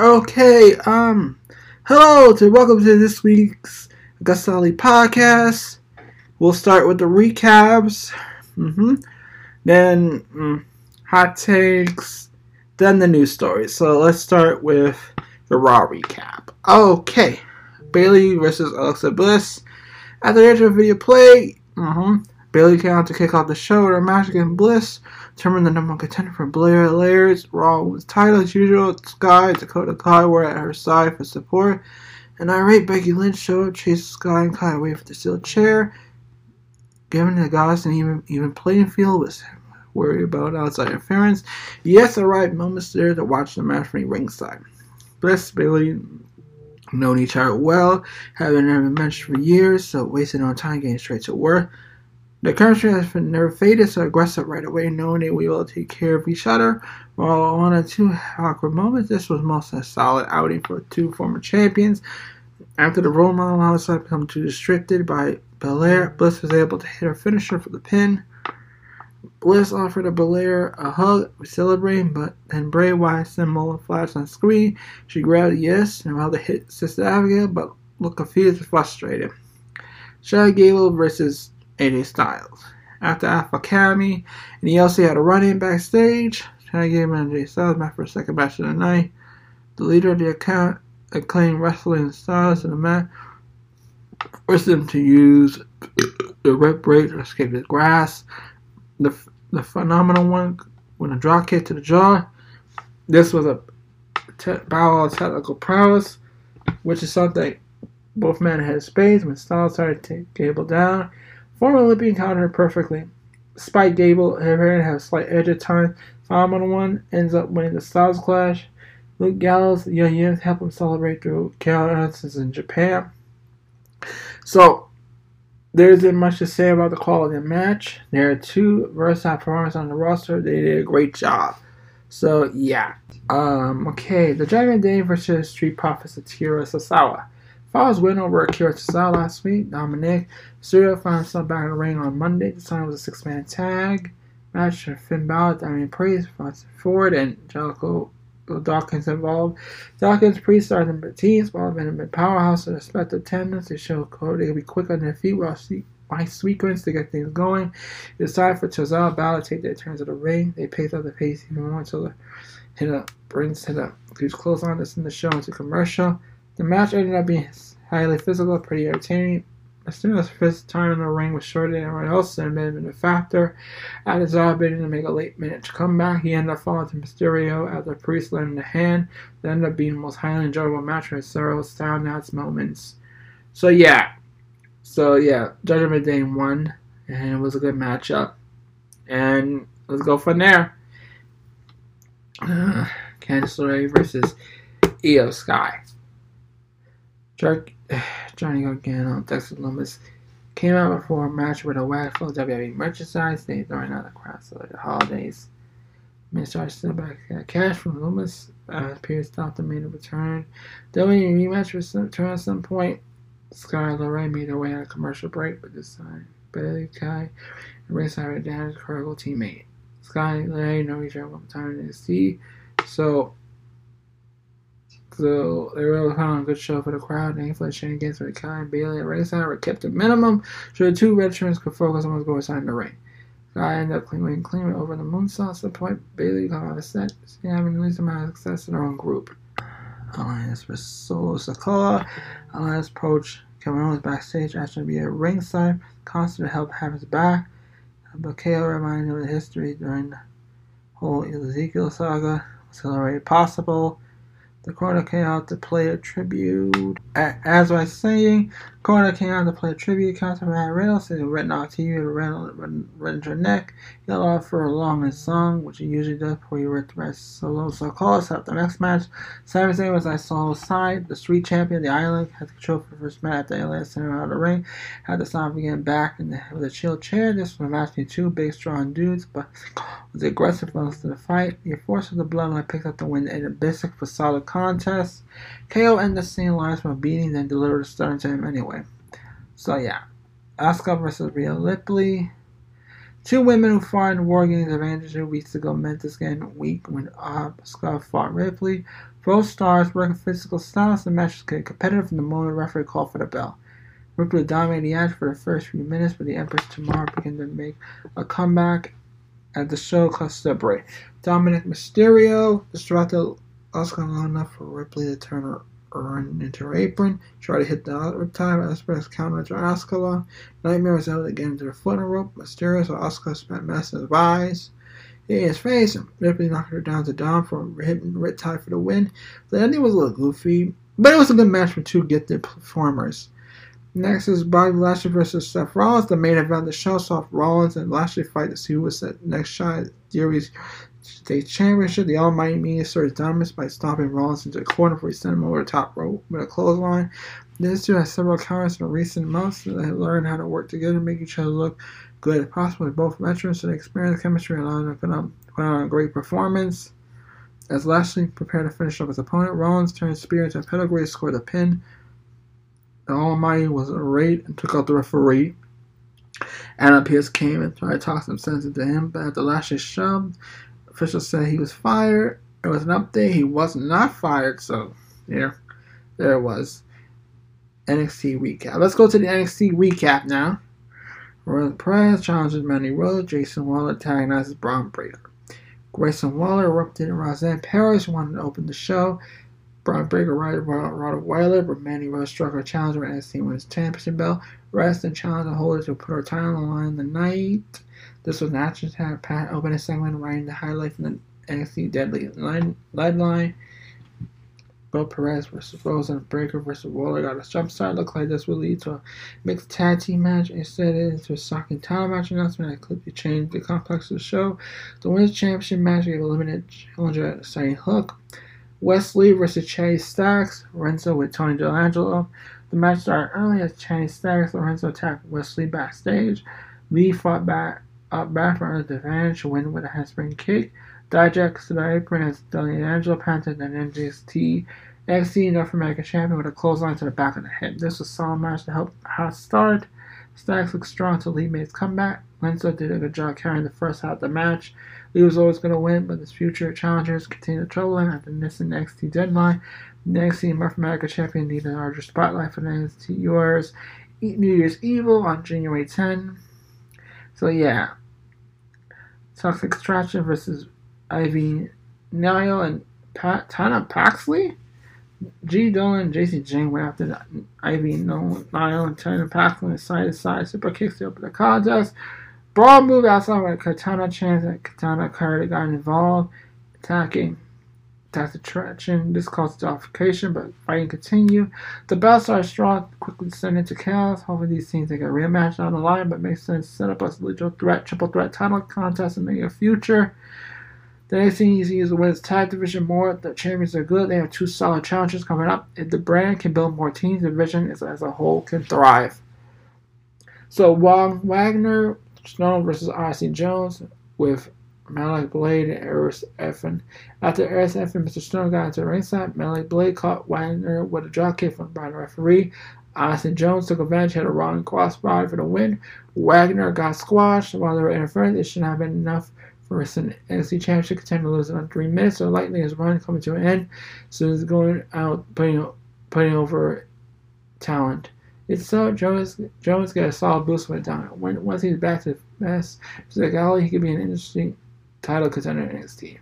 Okay, um, hello to welcome to this week's Gustali podcast. We'll start with the recaps, mm-hmm. then mm, hot takes, then the news stories. So let's start with the Raw recap. Okay, Bayley versus Alexa Bliss. After the video play, mm-hmm, Bayley came out to kick off the show with a match against Bliss, determined the number one contender for Blair Layers. Raw was title as usual. Sky, Dakota Kai were at her side for support. An irate Becky Lynch showed up, chased Sky and Kai away from the steel chair, giving the guys an even, even playing field was worried about outside interference. Yes, the right moments there to watch the match from ringside. Bliss, Bayley, known each other well, having never matched for years, so wasting no time getting straight to work. The chemistry has been faded, so aggressive right away, knowing they will take care of each other. While on a two awkward moments, this was most a solid outing for two former champions. After the role model outside become too restricted by Belair, Bliss was able to hit her finisher for the pin. Bliss offered a Belair a hug, celebrating, but then Bray Wyatt symbol flashed on screen. She grabbed a yes and to hit Sister Abigail, but looked confused and frustrated. Chad Gable versus AJ Styles. After Alpha Academy and ELC had a run in backstage, Chad Gable and AJ Styles met for a second match of the night. The leader of the account acclaimed wrestling styles in the match forced them to use the rip break to escape the grass. The, the phenomenal one when a drop kick to the jaw. This was a te- of technical prowess, which is something both men had spades when Styles started to take Gable down. Former Olympian countered perfectly. Spike Gable having had a slight edge at times, Phenomenal One ends up winning the Styles Clash. Luke Gallows, the Young Yuns help him celebrate through countenances in Japan. So, there isn't much to say about the quality of the match. There are two versatile performers on the roster. They did a great job. So, yeah. Um, okay, the Judgment Day versus Street Profits Akira Tozawa. Falls win over Akira Tozawa last week. Dominic Mysterio found himself back in the ring on Monday. This time was a six-man tag match. Finn Balor, Damian Priest, Francis Ford, and Jericho Dawkins involved. Dawkins, Priest, the Batiste, while been a powerhouse and respected tendons to show Cody they can be quick on their feet while see my sequence to get things going. It's time for Tozawa Balor to take their turns at the ring. They pace up the pace even more until the hit up brings hit up. Who's close on this in the show into commercial. The match ended up being highly physical, pretty entertaining. As soon as his time in the ring was shorter than everyone else, and may have been a factor. At his bidding to make a late minute comeback, he ended up falling to Mysterio after Priest landed a hand. That ended up being the most highly enjoyable match with several sound moments. So yeah, so yeah, Judgment Day won, and it was a good matchup. And let's go from there. Uh, Candice LeRae versus Io Sky. Jerk, Johnny Gargano, Dexter Lumis came out before a match with a whack full of WWE merchandise. They throwing out the crowd the holidays. Miz still back got cash from Lumis. Uh, Pierce and made a return. WWE rematch was return at some point. Sky Lorraine made her way on a commercial break, but this time Billy Kai and ringside with Dan's Cargo teammate. Sky Lorraine no other one time in. So so they put on a good show for the crowd. And Inflation shenanigans with Kai and Bayley at ringside were kept at minimum so the two veterans could focus on what's going on in the ring. Guy ended up cleaning clean over the moonsault to the point Bayley got out of set, having the least amount of success in her own group. Alliance for Solo Sikoa. Alliance approached Kevin Owens backstage asking to be at ringside, constant help have his back. But KO reminded him of the history during the whole Ezekiel saga. Was already possible. The corner came out to play a tribute. As I was saying, corner came out to play a tribute concert for Matt Reynolds. They written on TV with Reynolds around your neck. He allowed for a long and song, which he usually does before he ripped the rest solo. So us up the next match. Sami Zayn was I solo side. The street champion, the island, had control for the first match after LA sent him out of the ring. Had the song begin back in the, with a chill chair. This was a match between two big, strong dudes, but was aggressive most of the fight. The force of the bloodline picked up the win in a basic for solid contest. KO ended the scene Lars from beating, then delivered a stern to him anyway. So yeah, Asuka versus Rhea Ripley. Two women who fought in war gained advantage two weeks ago met this game week when Asuka fought Ripley. Both stars working physical styles. The match was competitive from the moment referee called for the bell. Ripley dominated the action for the first few minutes, but the Empress tomorrow began to make a comeback at the show called Celebrate. Dominic Mysterio distracted Asuka long enough for Ripley to turn her run into her apron, try to hit the riptide, Express counter to long. Nightmare was able to get into her foot in a rope. Mysterio saw Asuka spent massive eyes in his face, and Ripley knocked her down to Dom for a hitting Tie for the win. The ending was a little goofy, but it was a good match for two gifted performers. Next is Bobby Lashley versus Seth Rollins. The main event of the show saw Rollins and Lashley fight to see who was the next shot at Theory's State Championship. The Almighty Media started dominance by stopping Rollins into the corner he sent him over the top rope with a clothesline. These two had several counters in recent months and they learned how to work together, and make each other look good as possible. They're both veterans, they experienced chemistry and allowed them to put on, put on a great performance. As Lashley prepared to finish off his opponent, Rollins turned spear into a pedigree, scored a pin. The Almighty was irate and took out the referee. Adam Pearce came and tried to talk some sense into him, but after Lashley shoved, officials said he was fired. It was an update. He was not fired, so there, there it was. NXT recap. Let's go to the NXT recap now. Royal Perez challenges Mandy Rose. Grayson Waller antagonizes Bron Breakker. Grayson Waller erupted and Roxanne Perez wanted to open the show. Bron Breakker rider Rhoda Weiler, but Mandy Rose struck her challenger at NXT Women's Championship belt. Rest and challenge the holder to put her title on the line the night. This was an action Pat opening segment, writing the highlight from the NXT Deadly line, line. Bill Perez versus Rose and Breakker versus Waller got a jump start. Looked like this would lead to a mixed tag team match. Instead, it into a shocking title match announcement that quickly changed the complex of the show. The Women's Championship match gave a limited challenger a exciting hook. Wes Lee versus Chase Stacks, Lorenzo with Tony D'Angelo. The match started early as Chase Stacks, Lorenzo attacked Wes Lee backstage. Lee fought back up back for an advantage win with a handspring kick. Dijak to the apron as D'Angelo panted an NXT NXT North American champion with a clothesline to the back of the head. This was a solid match to help hot start. Stacks looked strong until Lee made his comeback. Lenzo did a good job carrying the first half of the match. Lee was always going to win, but his future challengers continued to trouble him missing the NXT deadline. The NXT North America champion needed a larger spotlight for the NXT Yours New Year's Evil on January 10. So yeah, Toxic Attraction versus Ivy Nile and Tatum Paxley. G. Dolan Jacy Jayne went after the Ivy Nile and Tatum Paxley side to side super kicks to open the contest. Brawl move outside with Katana chance and Katana Carter got involved, attacking. That's attraction. This caused disqualification, but fighting continued. The belts are strong, quickly descend into chaos. Hopefully, these teams take a rematch down the line, but makes sense to set up a legit threat, triple threat title contest in the near future. The next thing you see is the women's tag division more. The champions are good. They have two solid challenges coming up. If the brand can build more teams, the division as a whole can thrive. So, Wong Wagner, Snow versus RC Jones with Malik Blade and Eris Effin. After Eris Effin Mr. Stone got into the ringside, Malik Blade caught Wagner with a dropkick from by referee. Austin Jones took advantage, had a running crossbody for the win. Wagner got squashed while they were interference. It shouldn't have been enough for an NXT Championship contender lose in three minutes. So Lightning is run coming to an end. So he's going out putting putting over talent. It's so Jones Jones got a solid boost when down. When once he's back to the best physicality, he could be an interesting title contender in NXT.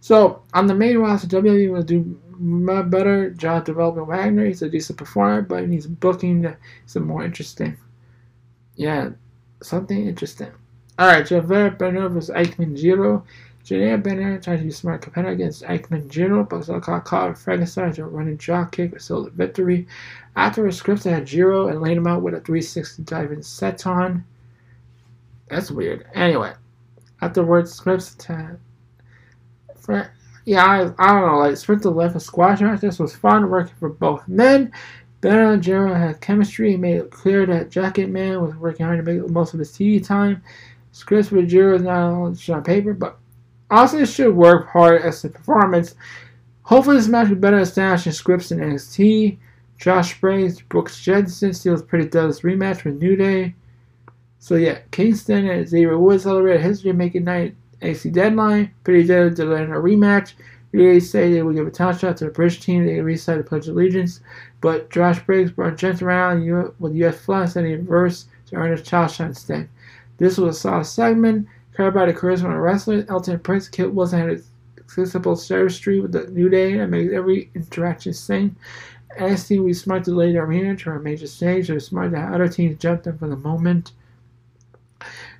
So on the main roster, WWE will do much better job developing Wagner. He's a decent performer, but he's booking some more interesting. Yeah, something interesting. Alright, Javier Bernal versus Ikemen Jiro. Javier Bernal tried to be smart competitor against Ikemen Jiro, but got caught with Frankenstein to a running drop kick, so the victory. After a script had Jiro and laid him out with a 360 diving senton. That's weird. Anyway, afterwards, scripts to. Yeah, I, I don't know, like to left a squash match. This was fun working for both men. Ben and Jiro had chemistry. He made it clear that Jacket Man was working hard to make most of his TV time. Scripts with Jiro is not only on paper, but also should work hard as a performance. Hopefully, this match will be better established in scripts in NXT. Josh Briggs, Brooks Jensen steals pretty Does rematch with New Day. So yeah, Kingston and Xavier Woods celebrated history making night AC deadline. Pretty Deadly delaying a rematch. They say they will give a title shot to the British team. They recite the Pledge of Allegiance. But Josh Briggs brought Jens around with US flash and he reversed to earn his title shot instead. This was a solid segment. Carried by the charisma of wrestlers, Elton Prince Kit Wilson had his accessible chemistry with the New Day and makes every interaction sing. As NXT, we smart to lay the arena to our major stage. It was smart that other teams jumped in for the moment.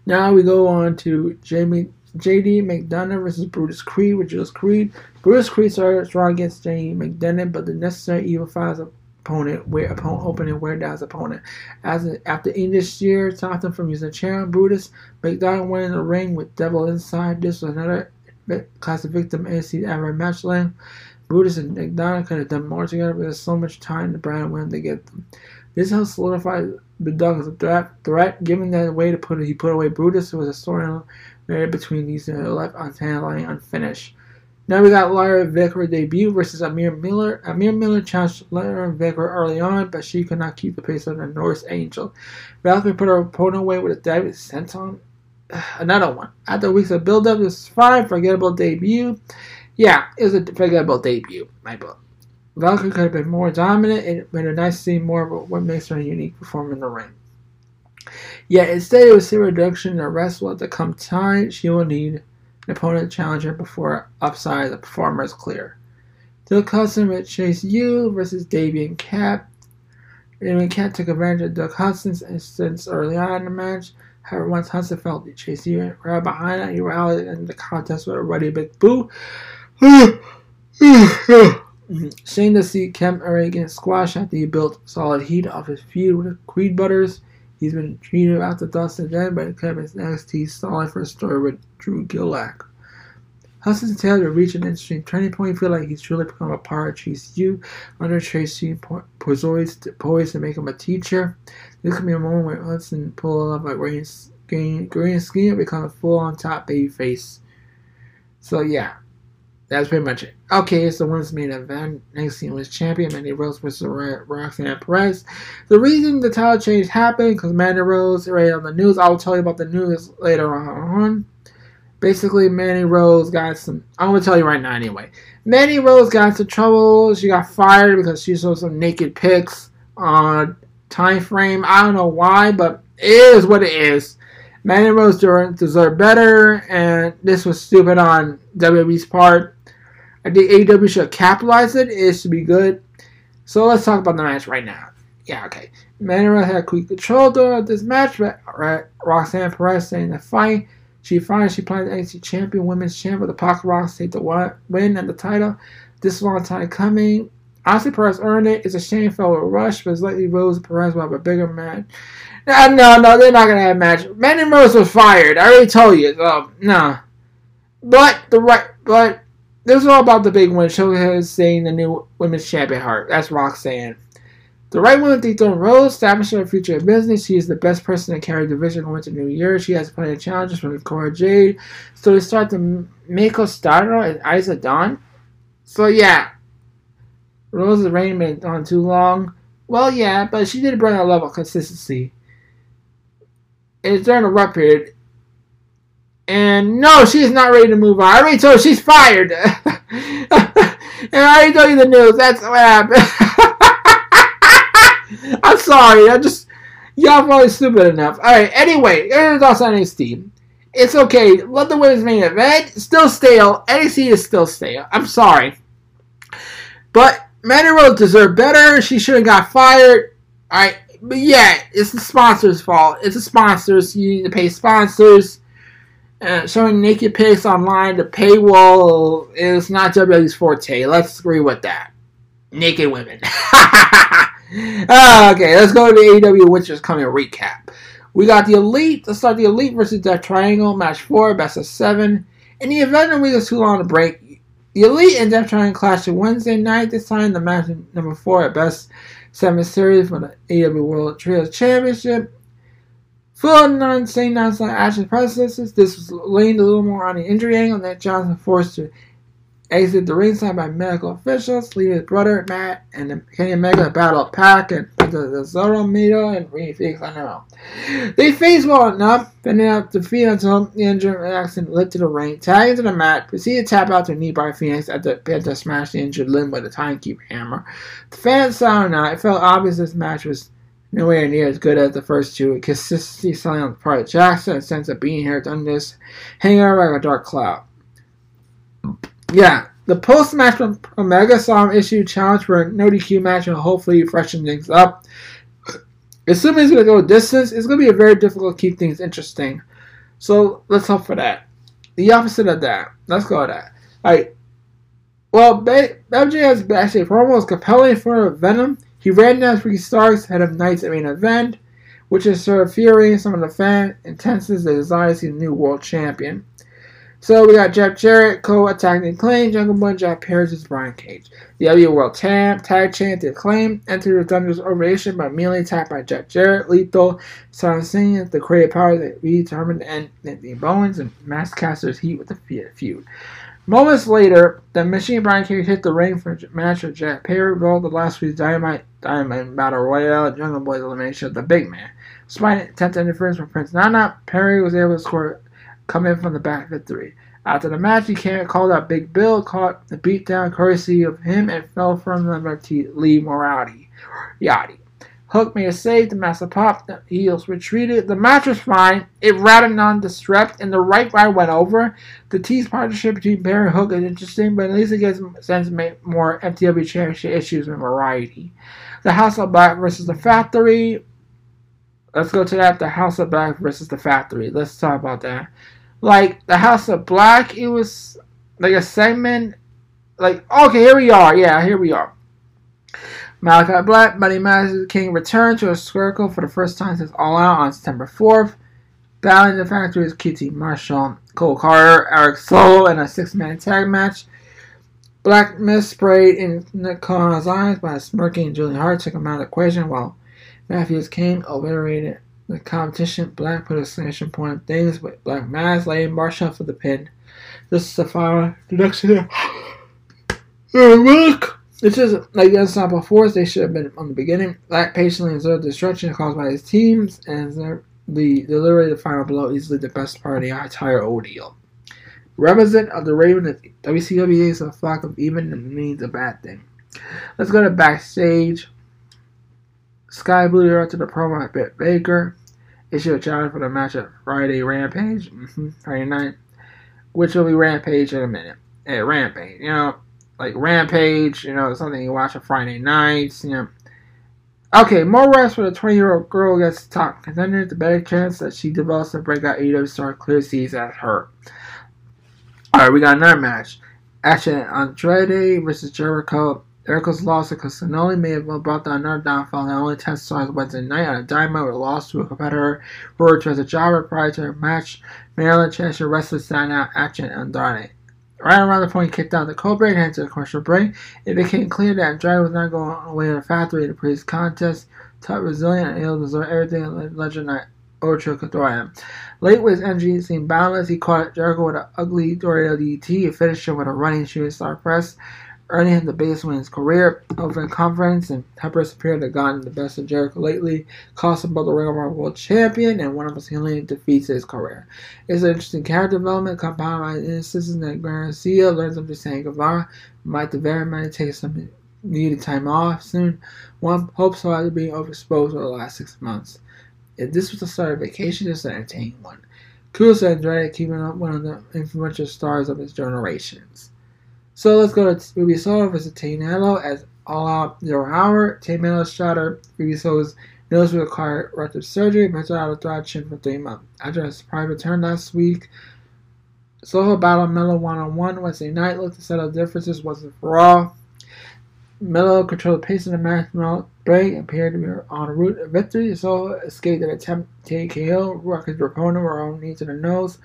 Now we go on to Jamie JD McDonagh versus Brutus Creed with Julius Creed. Brutus Creed started strong against JD McDonagh, but the necessary evil finds opponent where opponent opening wear down his opponent. As a, after English year stopped from using a chair on Brutus, McDonagh went in the ring with Devil inside. This was another classic victim AC ever match length. Brutus and McDonagh could have done more together, but there's so much time the Brand win to get them. This helps solidify the Dog as a threat, threat. Given that way to put it, he put away Brutus. It was a story between these uh, left untangled unfinished. Now we got Lyra Valkyrie debut versus Amari Miller. Amari Miller challenged Lyra Valkyrie early on, but she could not keep the pace of the Norse Angel. Valkyrie put her opponent away with a David Senton. Another one. After weeks of build-up, this fine. Forgettable debut. Yeah, it was a forgettable debut, my book. Valkyrie could have been more dominant and made a nice to see more of what makes her a unique performer in the ring. Yet instead it was a reduction in the wrestle at the come time she will need an opponent challenger before upside the performer is clear. Dill Hudson with Chase U versus Davian Cap. Davian Cap took advantage of Doug Hudson's instance early on in the match. However, once Hudson felt the Chase U right behind it, he rallied in the contest with a ready big boo. Shame to see Kemp Aragon squash after he built solid heat off his feud with Creed Butters. He's been treated out the dust again, but Kemp is NXT solid for a story with Drew Gulak. Hudson's tale to reach an interesting turning point. Feel like he's truly become a part of Chase U under Tracy poised, poised to make him a teacher. This could be a moment where Hudson pull up a green, green, green skin and become a full on top baby face. So yeah, that's pretty much it. Okay, so women's main event. Next team was champion Mandy Rose versus Roxanne Perez. The reason the title change happened because Mandy Rose right on the news. I will tell you about the news later on. Basically, Mandy Rose got some. I'm gonna tell you right now anyway. Mandy Rose got into trouble. She got fired because she showed some naked pics on time frame. I don't know why, but it is what it is. Mandy Rose deserved better, and this was stupid on WWE's part. I think AEW should capitalize it. It should be good. So let's talk about the match right now. Yeah, okay. Manera had quick control of this match, but Roxanne Perez saying the fight. She finds she plans NXT champion, women's champion, the Pocket Rocks take the win and the title. This is a long time coming. Honestly, Perez earned it. It's a shame a rush, but it's likely Rose and Perez will have a bigger match. No, no, no, they're not gonna have a match. Mandy Rose was fired. I already told you. So, no. But the right, but this is all about the big one win. saying the new women's champion heart. That's Roxanne. The right woman on Rose, establishing her future in business. She is the best person to carry the division going into New Year. She has plenty of challenges from Cora Jade. So we start to Mako Starter and Isla Dawn. So yeah. Rose's reign been on too long. Well, yeah, but she did bring a level of consistency. And during the rut period, and no, she's not ready to move on. I already told her she's fired. and I already told you the news. That's what happened. I'm sorry. I just y'all probably stupid enough. All right. Anyway, here's us on NXT. It's okay. Let the women's main event still stale. NXT is still stale. I'm sorry, but Mandy Rose deserved better. She should have got fired. All right. But yeah, it's the sponsors' fault. It's the sponsors. You need to pay sponsors uh, showing naked pics online, the paywall is not WWE's forte. Let's agree with that. Naked women. Ah, okay, let's go to the AEW Witchers coming recap. We got the Elite. Let's start the Elite versus Death Triangle, match four, best of seven. In the event that we was too long to break, the Elite and Death Triangle clashed on Wednesday night. This time, the match number four at best seven series for the AEW World Trios Championship. Full non same non action processes. This was leaned a little more on the injury angle that Johnson forced to exit the ringside by medical officials, leaving his brother Matt and Kenny Omega battle Pac and the Zoro Mito and Rey Fenix know. They faced well enough, ended up defeat until the injured accident lifted the ring, tagged into the mat, proceeded to tap out to knee by Phoenix at the pin to smash the injured limb with a timekeeper hammer. The fans saw or not, it felt obvious this match was nowhere near as good as the first two. Consistency selling on the part of Jackson, a sense of being here done this, hanging around like a dark cloud. Yeah, the post match from Omega saw issue challenge for a no DQ match and hopefully freshen things up. Assuming he's going to go distance, it's going to be very difficult to keep things interesting. So let's hope for that. The opposite of that. Let's go with that. Alright. Well, MJF's backstage promo was compelling for Venom. He ran down three stars head of Night's main event, which is of fury some of the fan intenses the desire to see the new world champion. So we got Jeff Jarrett co-attacking Acclaim, Jungle Boy, Jack Perry versus Brian Cage. The W World Tag, tag Champ, The Acclaim, entered the Thunder's Ovation by immediately attacked by Jeff Jarrett, Lethal, starting singing the creative power that we determined end the Bowens and Max Caster's heat with the feud. Moments later, the Machine Brian Cage hit the ring for a match with Jack Perry, rolled the last week's Dynamite Dynamite Battle Royale, Jungle Boy's elimination of the Big Man. Despite intense interference from Prince Nana, Perry was able to score come in from the back victory. After the match, he came, called out Big Bill, caught the beatdown courtesy of him, and fell from the Lee Moriarty. Yachty. Hook made a save, the master popped, the heels retreated. The match was fine. It rattled nondescript, and the right guy went over. The tease partnership between Barry and Hook is interesting, but at least it gets sense more FTW championship issues and variety. The House of Black versus the Factory. Let's go to that. The House of Black versus the Factory. Let's talk about that like the House of Black. It was like a segment. Like okay, here we are. Yeah, here we are. Malachi Black, Buddy Madison King returned to a circle for the first time since All Out on September 4th. Battling the Factory's QT Marshall, Cole Carter, Eric Solo in a six-man tag match. Black mist sprayed in Nick Khan's eyes by smirking Julian Hart took him out of the equation while Matthews King obliterated the competition, Black put a exclamation point of things with Black Mass laying Marshall for the pin. This is the final introduction. Look! It's just like the Unstoppable Force, they should have been on the beginning. Black patiently observed destruction caused by his teams, and the delivery the final blow easily the best part of the entire ordeal. Represent of the Raven of WCW is a flock of even means a bad thing. Let's go to backstage. Sky Blue directed the promo at Baker. Issue a challenge for the match at Friday Rampage, mm-hmm, Friday night, which will be Rampage in a minute. At Rampage, you know, like Rampage, you know, something you watch on Friday nights, you know. Okay, more rest for the 20 year old girl gets top contender. The better chance that she develops a breakout AEW star clear sees as her. Alright, we got another match. Action Andrade versus Jericho. Jericho's loss to Castagnoli may have brought down another downfall and only 10 stars Wednesday night on a dynamite with a loss to a competitor who to as a jobber prior to her match. Maryland Chancellor wrestler stand out action Andrade. Right around the point he kicked out the Cobra and headed to the commercial break, it became clear that Andrade was not going away to the factory the previous contest. Tough, resilient, and he'll deserve everything legend that Ocho could throw at him. Late with his energy seemed boundless. He caught Jericho with an ugly Dorado DT and finished him with a running shooting star press earning him the biggest win in his career. Over in conference, and Peppers appeared to have gotten the best of Jericho lately, cost him both the Ring of Honor World Champion and one of his healing defeats in his career. It's an interesting character development compounded by instances that Garcia learns of San Guevara might the very man take some needed time off soon. One hopes so after being overexposed over the last six months. If this was the start of vacation, it's an entertaining one. Kudos to Andrade keeping up one of the influential stars of his generations. So let's go to Ruby Soho versus Tay Melo as All Out Zero Hour. Tay Melo shot her Ruby Soho's nose required rectal surgery, mental out of throat chin for three months. After a surprise return last week, Soho battled Melo one on one Wednesday night. Looked to settle differences wasn't for all. Melo controlled the pace of the match. Melo break appeared to be on route to victory. Soho escaped an attempt to KO. Rock his opponent were on knee to the nose.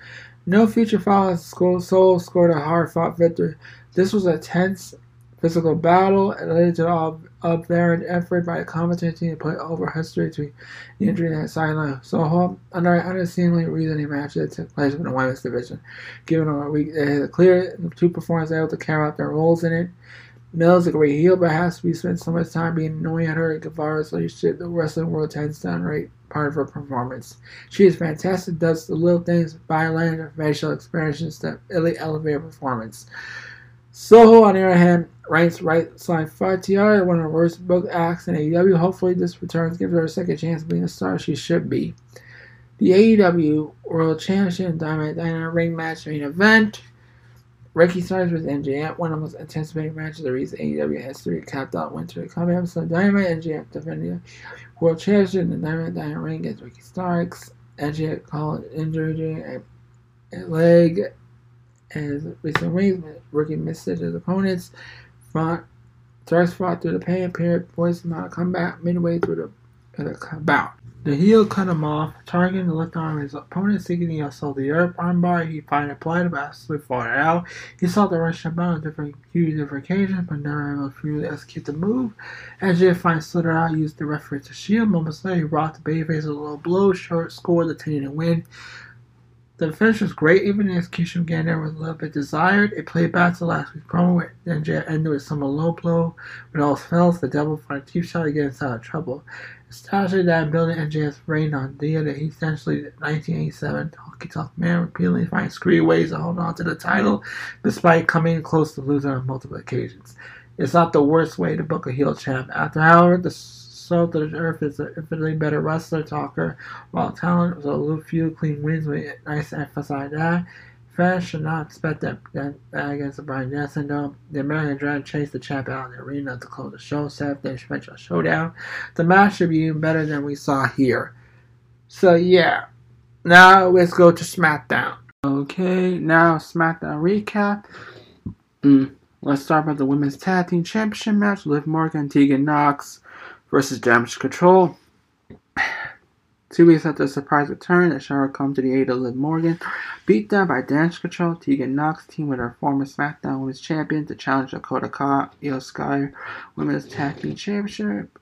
No future follows. Soul scored a hard fought victory. This was a tense physical battle and led to an upbearing effort by the commentary team to put over history to the injury that sideline. So, under unseemly reasoning match that took place in the women's division. Given a week, they had a clear two performers able to carry out their roles in it. Mills a great heel, but has to be spent so much time being annoying at her and Guevara's relationship. The wrestling world tends to underrate part of her performance. She is fantastic, does the little things, by land and facial expressions that really elevate her performance. Soho, on the other hand, ranks right side Fatiar, one of the worst book acts in AEW. Hopefully, this returns gives her a second chance of being a star she should be. The AEW World Championship Diamond Dynamite Ring Match main event. Ricky Starks with MJF, one of the most anticipated matches the recent AEW history, capped out winter coming episode. Dynamite MJF defending World Championship. in The Diamond Dynamite Ring against Ricky Starks. MJF called injury a leg as recent rings. Ricky missed his opponents. Front Starks fought through the pain period, forced him out to come back midway through the, uh, the bout. The heel cut him off, targeting the left arm of his opponent, seeking the assault the Earth armbar. He finally applied but absolutely fought it out. He saw the Russian bout on different few different occasions, but never able to really execute the move. As finally slid it out, used the referee to shield. Moments later, he rocked the babyface with a low blow, short scored the 10 to win. The finish was great, even the execution again there was a little bit desired. It played back to last week's promo then Jay ended with some low blow. When all fails, the devil find a cheap shot to get us out of trouble. Establishing that building NJS reign on Dia that he essentially 1987 Talkie Talk Man repeatedly finds screwy ways to hold on to the title despite coming close to losing on multiple occasions. It's not the worst way to book a heel champ. After, however, the Salt of the Earth is an infinitely better wrestler talker, while talent so a little few clean wins with nice emphasize that. Fans should not expect that, that, that against Bryan Danielson though. The American Dragon chased the champ out of the arena to close the show, Saturday special showdown. The match should be even better than we saw here. So yeah. Now let's go to SmackDown. Okay, now SmackDown recap. Mm. Let's start with the Women's Tag Team Championship match. Liv Morgan, Tegan Nox versus Damage Control. Two weeks after the surprise return, show come to the aid of Liv Morgan. Beat down by Damage Control, Tegan Nox team with her former SmackDown Women's Champion to challenge Dakota Kai, Iyo Sky Women's Tag Team Championship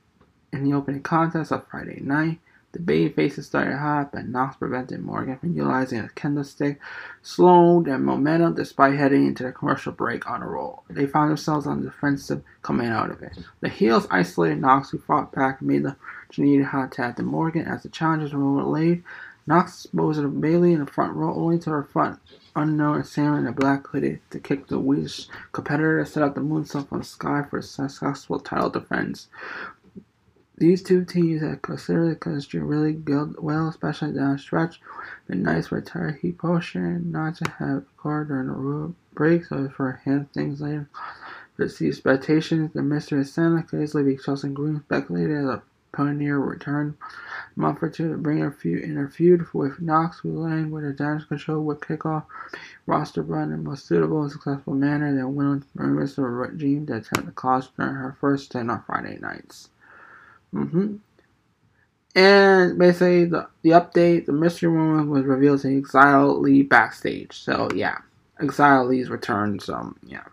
in the opening contest of Friday night. The baby faces started hot, but Nox prevented Morgan from utilizing a candlestick, stick, slowed their momentum despite heading into the commercial break on a roll. They found themselves on the defensive coming out of it. The heels isolated Nox, who fought back and made the needed hot tag to Morgan as the challengers were delayed. Nox exposed to Bayley in the front row, only to her front unknown assailant in a black hoodie to kick the Wish competitor to set up the moonsault on the sky for a successful title defense. These two teams have considered chemistry really good, well, especially down stretch. The nice Terry Heat Potion not to have card during the rule break, so for him things later. But see expectations, the Mr. Santa could easily be chosen green speculated as a pioneer return a month or two to bring her feud in her feud with Nox, who Lang with a damage control would kick off roster run in a most suitable and successful manner than willing to the regime that attempt the cause during her first stint on Friday nights. Mm-hmm. And basically, the, the update, the mystery woman was revealed to Exile Lee backstage. So, yeah. Exile Lee's return, so, yeah.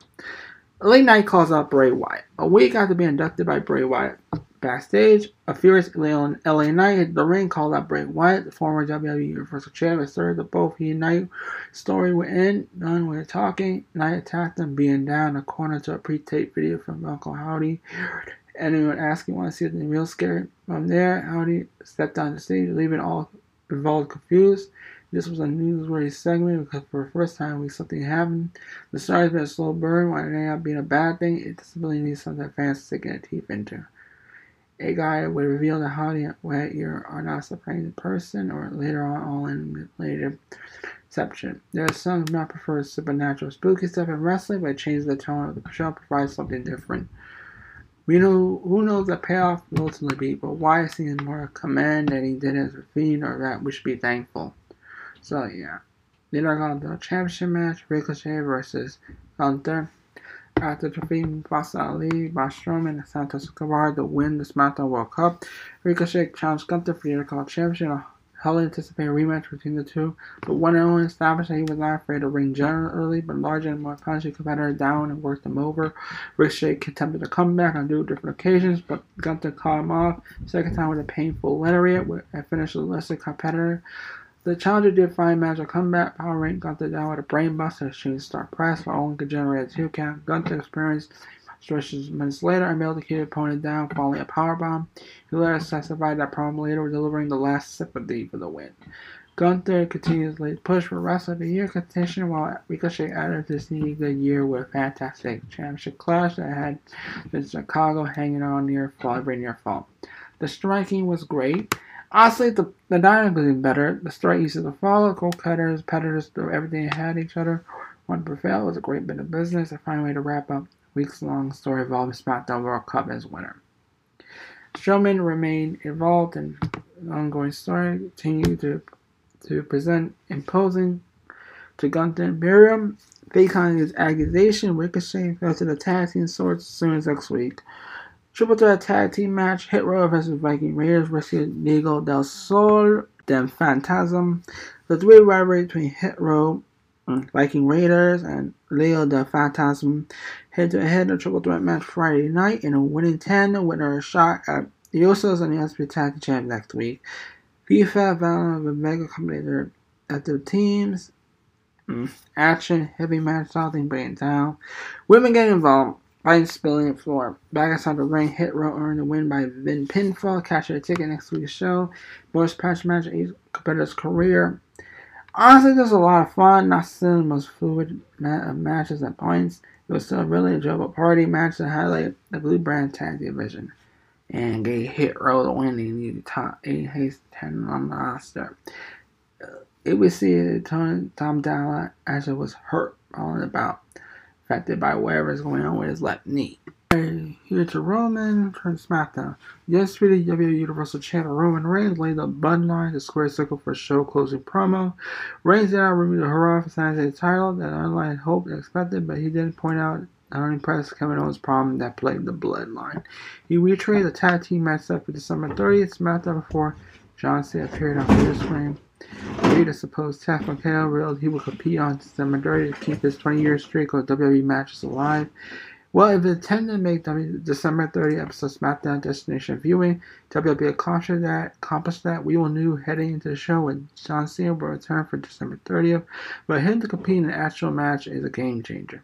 LA Knight calls out Bray Wyatt. A week after being inducted by Bray Wyatt backstage, a furious Leon LA Knight hit the ring, called out Bray Wyatt, the former WWE Universal Champion, asserted that both he and Knight story were in. None were talking. Knight attacked them, being down a corner to a pre-taped video from Uncle Howdy anyone asking want to see something real scary. From there, Howdy stepped on the stage, leaving all involved confused. This was a newsworthy segment because for the first time we something happened. The story's been a slow burn, while it ended up being a bad thing. It really needs something fans to get teeth into. A guy would reveal that Howdy and you are not a surprising person, or later on, all in later exception. There are some who not prefer supernatural spooky stuff in wrestling, but change the tone of the show, provides something different. We know who knows the payoff will ultimately be, but why is he more command than he did as a fiend, or that we should be thankful. So yeah. Then I got the championship match, Ricochet versus Gunther. After defeating Boss Ali, Strowman, and Santos Escobar to win the SmackDown World Cup, Ricochet challenged Gunther for the Intercontinental Championship Highly anticipated rematch between the two, but one and only established that he was not afraid to ring general early, but larger and more punishing competitor down and worked him over. Ricochet attempted to come back on two different occasions, but Gunther caught him off. Second time with a painful lariat and finished the lesser competitor. The challenger did find magic comeback, power rank Gunther down with a brainbuster, shooting star press, but only could generate a two count. Gunther experienced Stretches minutes later, and Emil the opponent down, falling a powerbomb. He later specified that Problem later delivering the last sympathy for the win. Gunther continues to push for Wrestler of the Year contention while Ricochet added this sneaky good year with fantastic championship clash that had the Chicago hanging on near fall, near fall. The striking was great. Honestly, the, the dynamic was even better. The strike used to follow, goal cutters, petters, everything had each other. One prevail was a great bit of business. A fine way to wrap up weeks long story involving SmackDown World Cup as winner. Strowman remained involved in ongoing story, continued to to present imposing to Gunther Miriam. Faking his accusation, Ricochet fell to the tag team swords soon as next week. Triple threat tag team match: Hit Row versus Viking Raiders versus Diego del Sol, then Phantasm. The three rivalry between Hit Row, mm, Viking Raiders, and Leo del Phantasm head to head in a triple threat match Friday night in a winning tandem winner a shot at the Usos and the Tag Champ next week. FIFA found the mega company at the teams. Mm. Action, heavy match, something bringing down. Women getting involved. Fighting spilling the floor. Back inside the ring, Hit Row earned the win by Vin Pinfall. Catch a ticket next week's show. Most patch match each competitor's career. Honestly, this there's a lot of fun. Not the most fluid ma- matches at points. It was still a really enjoyable party match that highlight the Blue Brand Tag Division and gave Hit Row the win. They needed top 8 haste 10 on the roster. Uh, it was see Tom, Top Dolla actually was hurt on the bout, affected by whatever's going on with his left knee. Here to Roman from SmackDown. Yesterday, WWE Universal Champion Roman Reigns laid the bloodline to square circle for show closing promo. Reigns did not remove the hurrah for signing the title that unlike hoped and expected, but he did point out not impressed Kevin Owens' problem that plagued the bloodline. He reiterated the tag team match set for December 30th, SmackDown before John Cena appeared on the screen. Reed, a supposed Tef McHale, revealed he will compete on December 30th to keep his 20-year streak of WWE matches alive. Well, if it intended to make w- December 30 episode SmackDown destination viewing, WWE accomplished that, accomplished that. We will knew heading into the show when John Cena will return for December 30th, but him to compete in an actual match is a game changer.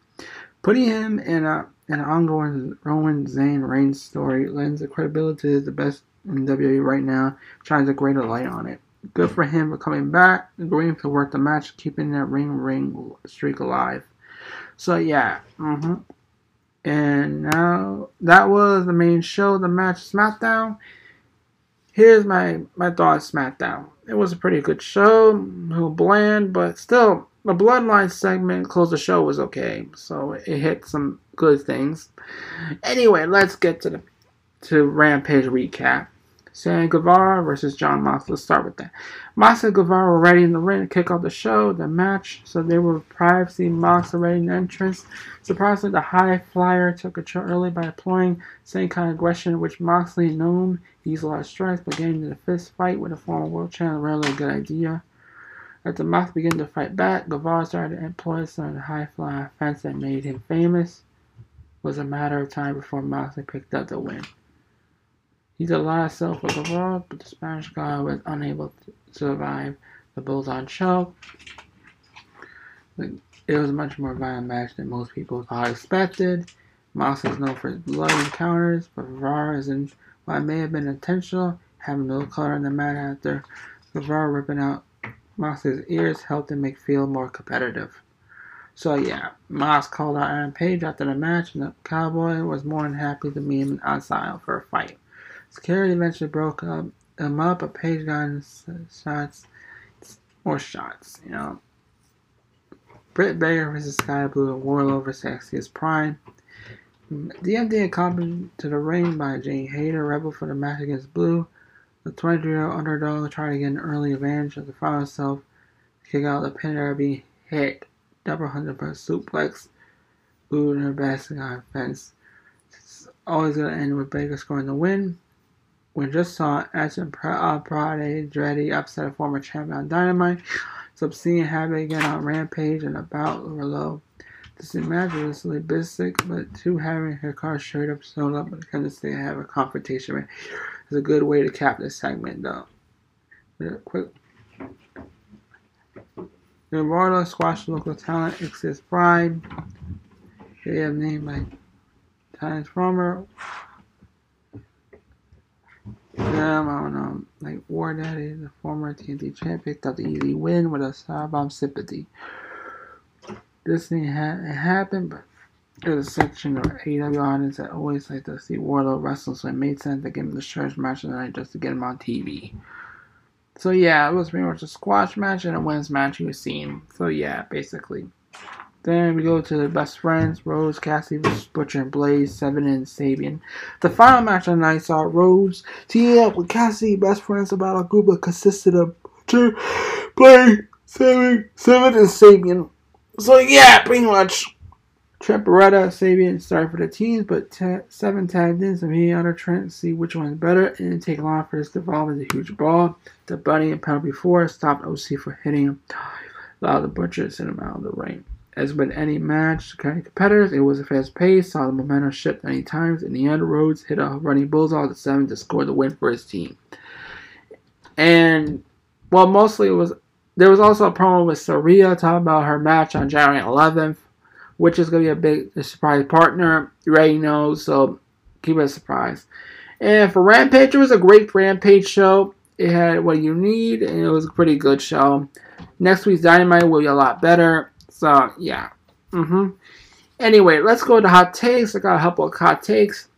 Putting him in a an ongoing Roman Zayn Reigns story lends the credibility to the best in WWE right now, shines a greater light on it. Good for him for coming back, agreeing to work the match, keeping that ring ring streak alive. So yeah, mm-hmm. And now that was the main show, the match SmackDown. Here's my my thoughts SmackDown. It was a pretty good show, a little bland, but still the Bloodline segment close the show was okay, so it hit some good things. Anyway, let's get to the to Rampage recap. Sam Guevara versus John Mox. Let's start with that. Mox and Guevara were ready in the ring to kick off the show, the match, so they were prior to Mox already in the entrance. Surprisingly, the high flyer took control early by employing same kind of aggression which Moxley known. He used a lot of strength, but getting into the fist fight with a former world champion really a good idea. As the Mox began to fight back, Guevara started to employ some of the high flying offense that made him famous. It was a matter of time before Moxley picked up the win. He did a lot of self for Guevara, but the Spanish guy was unable to survive the Bulldog choke. It was a much more violent match than most people thought expected. Mox is known for his blood encounters, but Guevara isn't. While it may have been intentional, having no color in the match after Guevara ripping out Mox's ears helped him make feel more competitive. So yeah, Mox called out Aaron Page after the match, and the Cowboy was more than happy to meet him outside for a fight. Security eventually broke up, him up, but Page got shots, more shots, you know. Britt Baker versus Sky Blue and Wardlow versus Sexiest Prime. DMD accompanied to the ring by Jamie Hayter, Rebel for the match against Blue. The 23-year-old underdog tried to get an early advantage of the final self kick out the pin being hit. Double hundred per suplex. Blue in her best on offense. It's always going to end with Baker scoring the win. We just saw Action Prade Dreddy upset a former champion on Dynamite. Seeing Habit again on Rampage and about low. This match was basic, but two having her car straight up showed up but kind of say have a confrontation is a good way to cap this segment though. Real quick. Eduardo squash local talent exists pride. They have named by Times Yeah, I don't know. Like War Daddy, the former TNT champ, picked up the easy win with a Starbomb sympathy. This thing it happened, but there's a section of AEW audience that always like to see Wardlow wrestle, so it made sense to give him the church match tonight just to get him on TV. So yeah, it was pretty much a squash match and a women's match you were seeing. So yeah, basically. Then we go to the best friends, Rose, Cassie, Butcher, and Blade, Seven, and Sabian. The final match of the night saw Rose teaming up with Cassie, best friends, about a group that consisted of Butcher, Blade, Seven, Seven, and Sabian. So yeah, pretty much. Trent Beretta, Sabian started for the teams, but Seven tagged in some heat under Trent to see which one's better. It didn't take long for this to evolve into a huge ball. The Bunny and penalty before stopped OC for hitting him. Allowed the Butcher to send him out of the ring. As with any match, of competitors, it was a fast pace, saw the momentum shift many times. In the end, Rhodes hit a running bullseye to seven to score the win for his team. And well, mostly it was there was also a promo with Saraya talking about her match on January 11th, which is going to be a big surprise partner. You already know, so keep it a surprise. And for Rampage, it was a great Rampage show. It had what you need, and it was a pretty good show. Next week's Dynamite will be a lot better. So yeah. Mm-hmm. Anyway, let's go to hot takes. I got a couple of hot takes.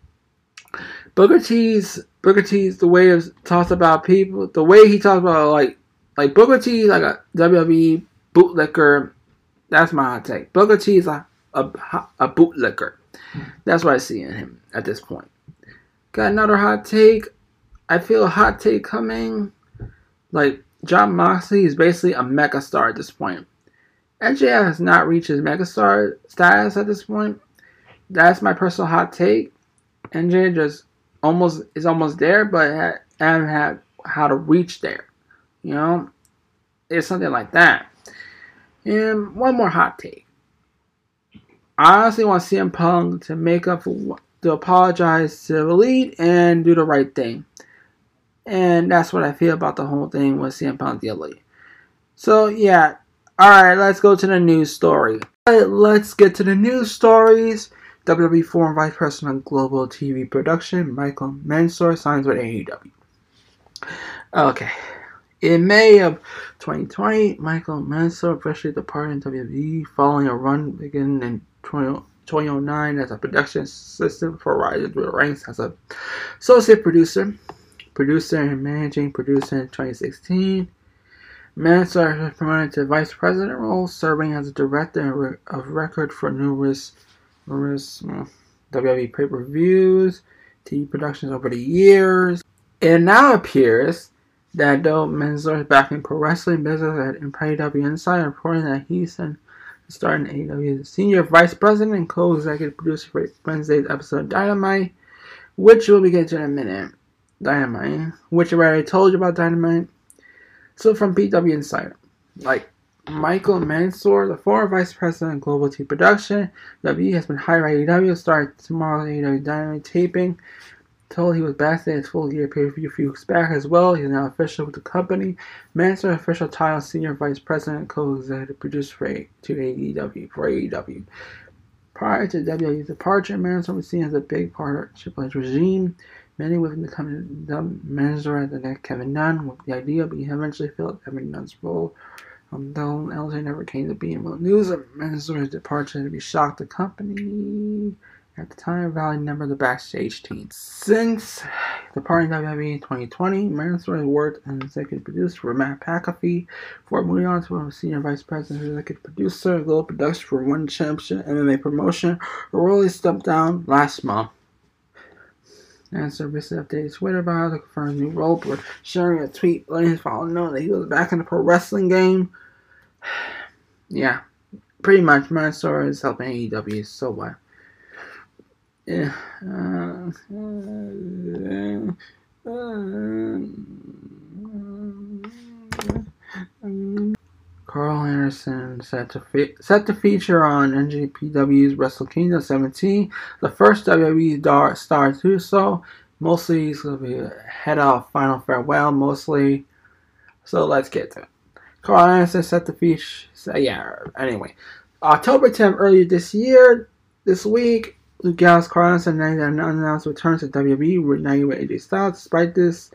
Booker T's Booker T's the way he talks about people, the way he talks about like like Booker T like a WWE bootlicker. That's my hot take. Booker T is a a, a bootlicker. That's what I see in him at this point. Got another hot take. I feel a hot take coming. Like Jon Moxley is basically a mega star at this point. MJF has not reached his megastar status at this point. That's my personal hot take. NJ just almost is almost there, but I haven't had how to reach there. You know, it's something like that. And one more hot take. I honestly want CM Punk to make up for, to apologize to elite and do the right thing. And that's what I feel about the whole thing with CM Punk the elite. So yeah, all right, let's go to the news story. Right, let's get to the news stories. WWE former vice president of global TV production, Michael Mansour, signs with AEW. Okay. In May of 2020, Michael Mansour officially departed WWE following a run beginning in 20, 2009 as a production assistant for Rising through the ranks as an associate producer, producer and managing producer in 2016. Mansour was promoted to vice president role, serving as a director of record for numerous, numerous WWE pay-per-views, TV productions over the years. It now appears that though Mansour is back in pro wrestling business at PW Insider, reporting that he's starting AEW as senior vice president and co-executive producer for Wednesday's episode Dynamite, which we'll be getting to in a minute. Dynamite, which I already told you about Dynamite. So from PW Insider, like Michael Mansour, the former vice president of Global T Production, W has been hired by AEW start tomorrow's AEW Dynamite taping. Told he was backstage his Full Gear pay per view a few weeks back as well. He's now official with the company. Mansour official title senior vice president, co-executive producer for a, to AEW for AEW. Prior to WWE's departure, Mansour was seen as a big part of Triple H regime. Many company dubbed Mansour as the next Kevin Dunn, with the idea he eventually filled Kevin Dunn's role. Um, Although LJ never came to be real news of Mansour's departure to be shocked the company at the time Valley member of the backstage team. Since departing WWE in 2020, Mansour has worked as executive producer for Pat McAfee before moving on to a senior vice president executive producer of global production for One Championship MMA promotion, role he stepped down last month. Mansour recently updated Twitter bio to confirm new role, but sharing a tweet letting his followers know that he was back in the pro wrestling game. yeah, pretty much Mansour is helping AEW so well. Yeah. Uh, Karl Anderson set to fe- set to feature on NJPW's Wrestle Kingdom 17, the first WWE star, star to do so. Mostly he's gonna be head off Final Farewell, mostly. So let's get to it. Karl Anderson set to feature. So yeah. Anyway, October 10th, earlier this year, this week, Luke Gallows, Carlos, and then an unannounced return to WWE, reuniting with AJ Styles. Despite this,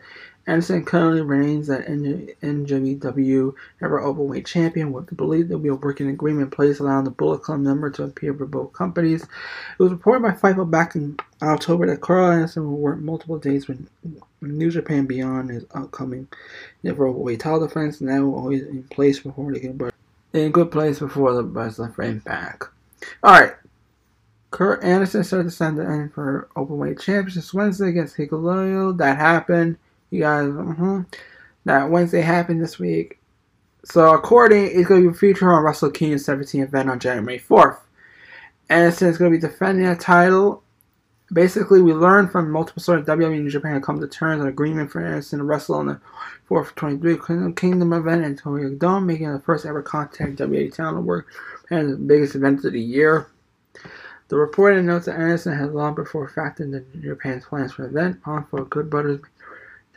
Anderson currently reigns as NJPW Ever Openweight Champion with the belief that we are working agreement in place allowing the Bullet Club member to appear for both companies. It was reported by Fightful back in October that Karl Anderson will work multiple days with New Japan Beyond his upcoming Never Openweight title defense, and that will always in place before they get in good place before the wrestler frame back. Alright. Kurt Anderson started to send the end for Openweight Championship Wednesday against Hikuleo. That happened. You guys, mm-hmm. That Wednesday happened this week. So according, it's going to be featured on Wrestle Kingdom 17 event on January 4th. Anderson is going to be defending that title. Basically, we learned from multiple sources WWE and New Japan come to terms on agreement for Anderson to wrestle on the 4th 23 Kingdom event in Tokyo Dome, making the first ever contact WWE talent work and the biggest event of the year. The report notes that Anderson has long before factored into Japan's plans for the event, on for Good Brothers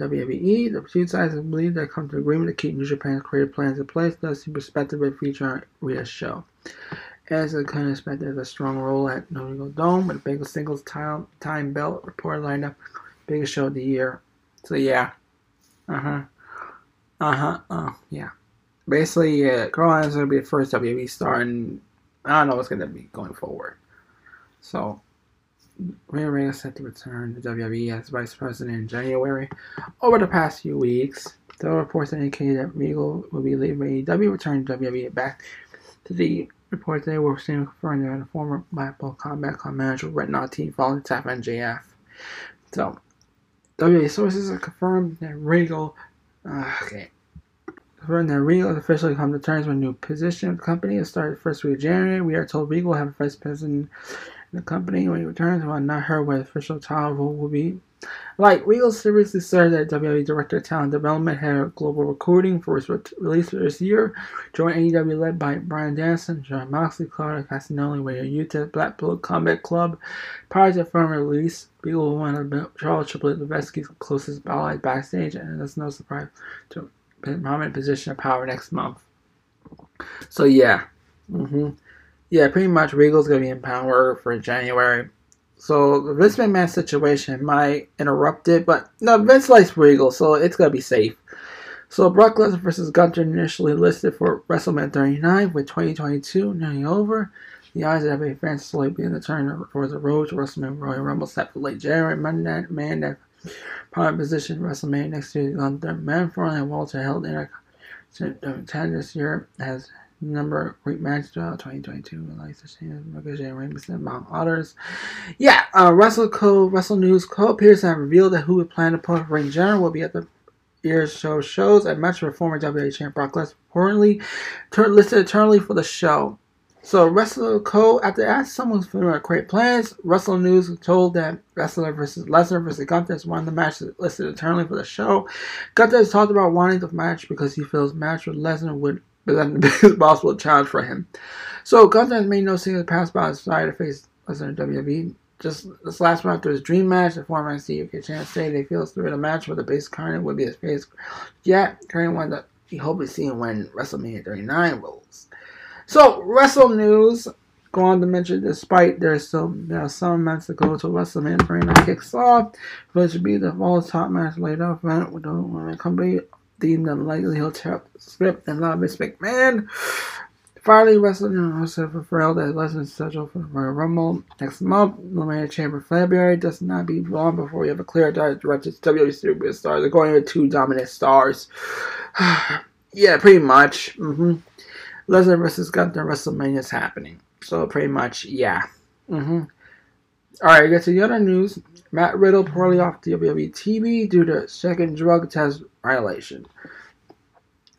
WWE. The two sides believe they come to agreement to keep New Japan's creative plans in place, thus the perspective of feature on Rita's show. As a kind of expected a strong role at No Dome with a big singles time, time belt report lineup, biggest show of the year. So yeah. Uh-huh. Uh-huh. Uh, yeah. Basically, yeah, Karl gonna be the first WWE star and I don't know what's gonna be going forward. So Rhea Ripley set to return to WWE as vice president in January. Over the past few weeks, there were reports indicated that Regal will be leaving AEW, returning to WWE back to the reports they were seeing confirmed that a former Blackpool Combat Club manager Red team following tap MJF. So, WWE sources have confirmed that Regal, uh, okay, confirmed that Regal has officially come to terms with a new position of the company. It started first week of January. We are told Regal will have a vice president the company when he returns will not heard what official title will be. Like, Regal seriously served as WWE Director of Talent Development, head of global recruiting for his re- release this year. Joined AEW led by Bryan Danielson, Jon Moxley, Claudio Castagnoli, with Utah Blackpool Combat Club. Prior to firm release, Regal was one of Charles Triple Levesque's closest allies backstage, and it's no surprise to a prominent position of power next month. So, yeah. Mm-hmm yeah, pretty much Regal's gonna be in power for January. So the Vince McMahon situation might interrupt it, but no, Vince likes Regal, so it's gonna be safe. So Brock Lesnar versus Gunther initially listed for WrestleMania 39, with 2022 nearly over. The eyes of WWE fans slowly being to turn towards the road to WrestleMania Royal Rumble set for late January. Monday Night Man that prime position WrestleMania next to Gunther. Manfred and Walter held in a this year has number great match throughout 2022 like the same Ricochet Rey among others. Yeah, uh, Wrestle Co. Wrestle News Co. to have revealed that who would plan to put Ring General will be at the year's show shows. A match for former WWE champ Brock Lesnar reportedly tur- listed eternally for the show. So Wrestle Co. After asked someone's familiar great plans, Wrestle News told that Wrestler versus Lesnar versus Gunther is one of the matches listed eternally for the show. Gunther has talked about wanting the match because he feels match with Lesnar would then the biggest possible challenge for him. So Gunther made no single pass by his side to face Lesnar WWE. Just this last one after his dream match, the former UK champ say they feel through the match with the base Karn would be his face. Yet, Karn one that he hopes to see when WrestleMania 39 rolls. So, Wrestle News go on to mention despite there's still there are some months to go to WrestleMania 39 kicks off, which would be the fall top match later event with the women company deemed unlikely he'll tear script and allow Miss McMahon. Finally, wrestling for Frail that lessons scheduled for Royal Rumble next month. Elimination Chamber February does not be long before we have a clear directed WWE. They're going with two dominant stars. yeah, pretty much. Mm-hmm. Lesnar versus Gunther WrestleMania is happening. So pretty much, yeah. Mm-hmm. All right, get to the other news. Matt Riddle poorly off WWE TV due to second drug test violation.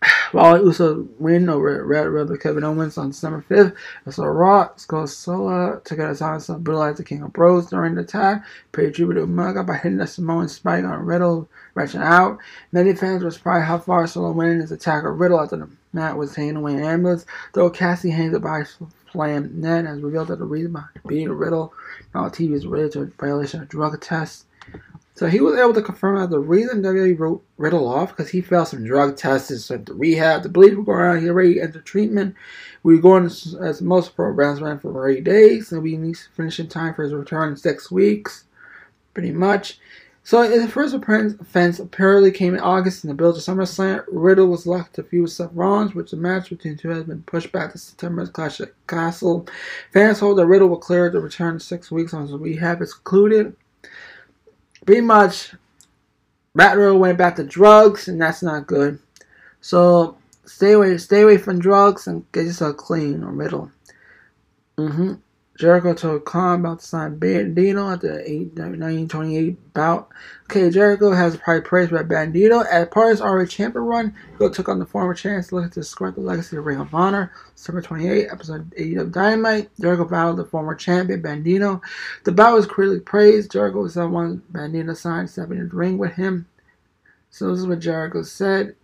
While Uso win over Red Riddle Kevin Owens on December 5th, saw Raw, Skull Sola took out his arms and brutalized the King of Bros during the attack, paid tribute to Umaga by hitting the Samoan spike on Riddle, reaching out. Many fans were surprised how far Solo went in his attack of Riddle after the mat was taken away in ambulance, though Cassie Haynes, the by Slam Net, has revealed that the reason behind beating Riddle on TV is related to a violation of drug tests. So he was able to confirm that the reason WWE wrote Riddle off because he failed some drug tests, went to rehab. The bleed was going around. He already entered treatment. We were going as most programs ran for 80 days, and we need to finish in time for his return in six weeks, pretty much. So his first offense apparently came in August in the build to SummerSlam. Riddle was left to feud with Seth Rollins, which the match between the two has been pushed back to September's Clash at Castle. Fans hope that Riddle will clear to return six weeks once rehab is concluded. Pretty much, Matt Riddle went back to drugs, and that's not good. So stay away, stay away from drugs, and get yourself clean or Riddle. Mm-hmm. Jericho told Khan about to sign Bandito at the 1928 bout. Okay, Jericho has probably praised by Bandito. At part of his already champion run, he took on the former looking to square the legacy of Ring of Honor. December 28, episode 8 of Dynamite. Jericho battled the former champion Bandito. The bout was critically praised. Jericho was the one Bandito signed, stepping in the ring with him. So this is what Jericho said.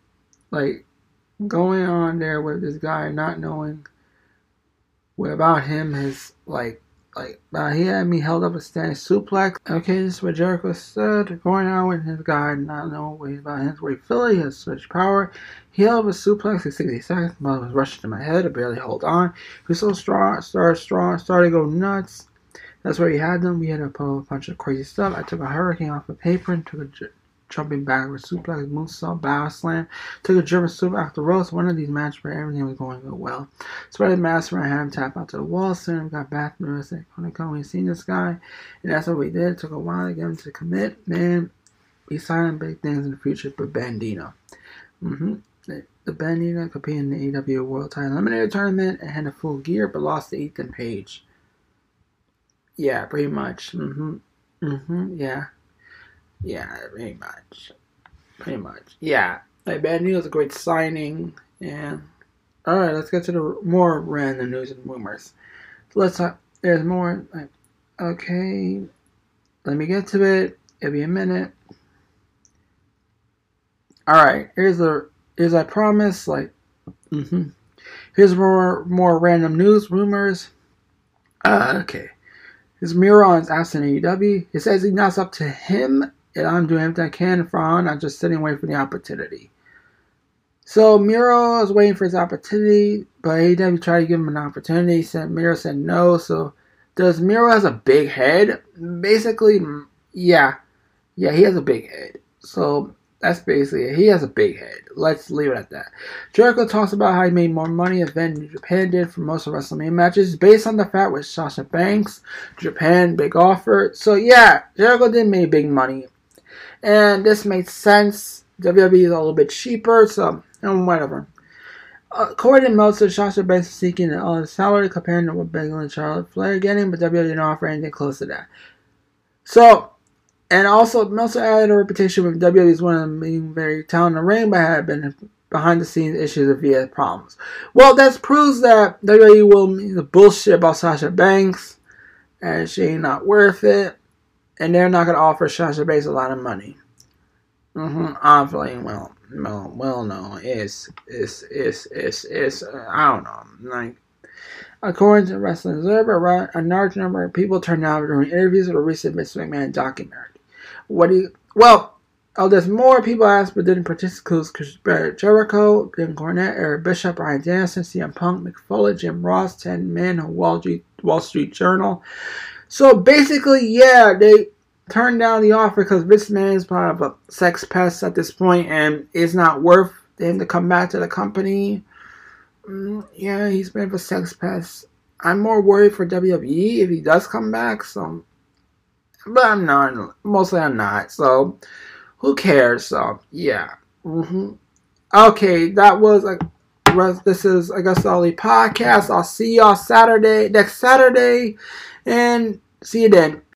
Like, going on there with this guy not knowing what about him is like like uh, he had me held up a standing suplex. Okay, this is what Jericho said. Going on with his guy, not knowing what he's about his way Philly, has such power. He held up a suplex in 60 seconds. Was rushing to my head. I barely hold on. He was so strong, started strong, started to go nuts. That's where he had them. We had a bunch of crazy stuff. I took a hurricane off the paper and took a jumping backward suplex, moonsault, bow slam, took a German suplex after roast. One of these matches where everything was going well. Spread the master, I had him tap out to the wall, soon got back to me, said, Gonna come and seen this guy. And that's what we did. It took a while to get him to commit. Man, we signed big things in the future for Bandito. Mm-hmm. The, the Bandito competed in the AW World Title Eliminator Tournament and had a full gear, but lost to Ethan Page. Yeah, pretty much. Mm-hmm. Mm-hmm. Yeah. Yeah, pretty much. Pretty much. Yeah. Like Bad News a great signing. And alright, let's get to the more random news and rumors. So let's talk there's more okay. Let me get to it. It'll be a minute. Alright, here's the here's I promise, like mm-hmm. Here's more more random news rumors. Uh, okay. His Miron's asking AEW. He says he's not up to him and I'm doing everything I can for on. I'm just sitting waiting for the opportunity. So Miro is waiting for his opportunity, but AEW tried to give him an opportunity. Said Miro said no. So does Miro has a big head? Basically, yeah, yeah, he has a big head. So that's basically it. He has a big head. Let's leave it at that. Jericho talks about how he made more money than Japan did for most of WrestleMania matches, based on the fact with Sasha Banks, Japan big offer. So yeah, Jericho did make big money and this makes sense. WWE is a little bit cheaper, so and whatever. According to Meltzer, Sasha Banks is seeking an uh, salary compared to what Bayley and Charlotte Flair are getting, but WWE didn't offer anything close to that. So, and also Meltzer added a reputation with WWE as one of them being very talented in the ring, but had been behind the scenes issues of VS problems. Well, that proves that WWE will mean the bullshit about Sasha Banks, and she ain't not worth it and they're not going to offer Sasha Banks a lot of money. Mm-hmm. Obviously, well, well, well, no, it's, it's, it's, it's, it's, uh, I don't know, like, according to Wrestling Observer, a large number of people turned out during interviews with a recent Vince McMahon documentary. What do you, well, Oh, there's more people asked but didn't participate. Chris Jericho, Jim Cornette, Eric Bischoff, Bryan Danielson, CM Punk, Mick Jim Ross, Ten Men, Wall Street, Wall Street Journal, so basically, yeah, they turned down the offer because Vince McMahon is part of a sex pest at this point, and it's not worth him to come back to the company. Mm, yeah, he's been a sex pest. I'm more worried for WWE if he does come back. So, but I'm not. Mostly, I'm not. So, who cares? So, yeah. Mm-hmm. Okay, that was a. This is I guess the podcast. I'll see y'all Saturday next Saturday. And see you then.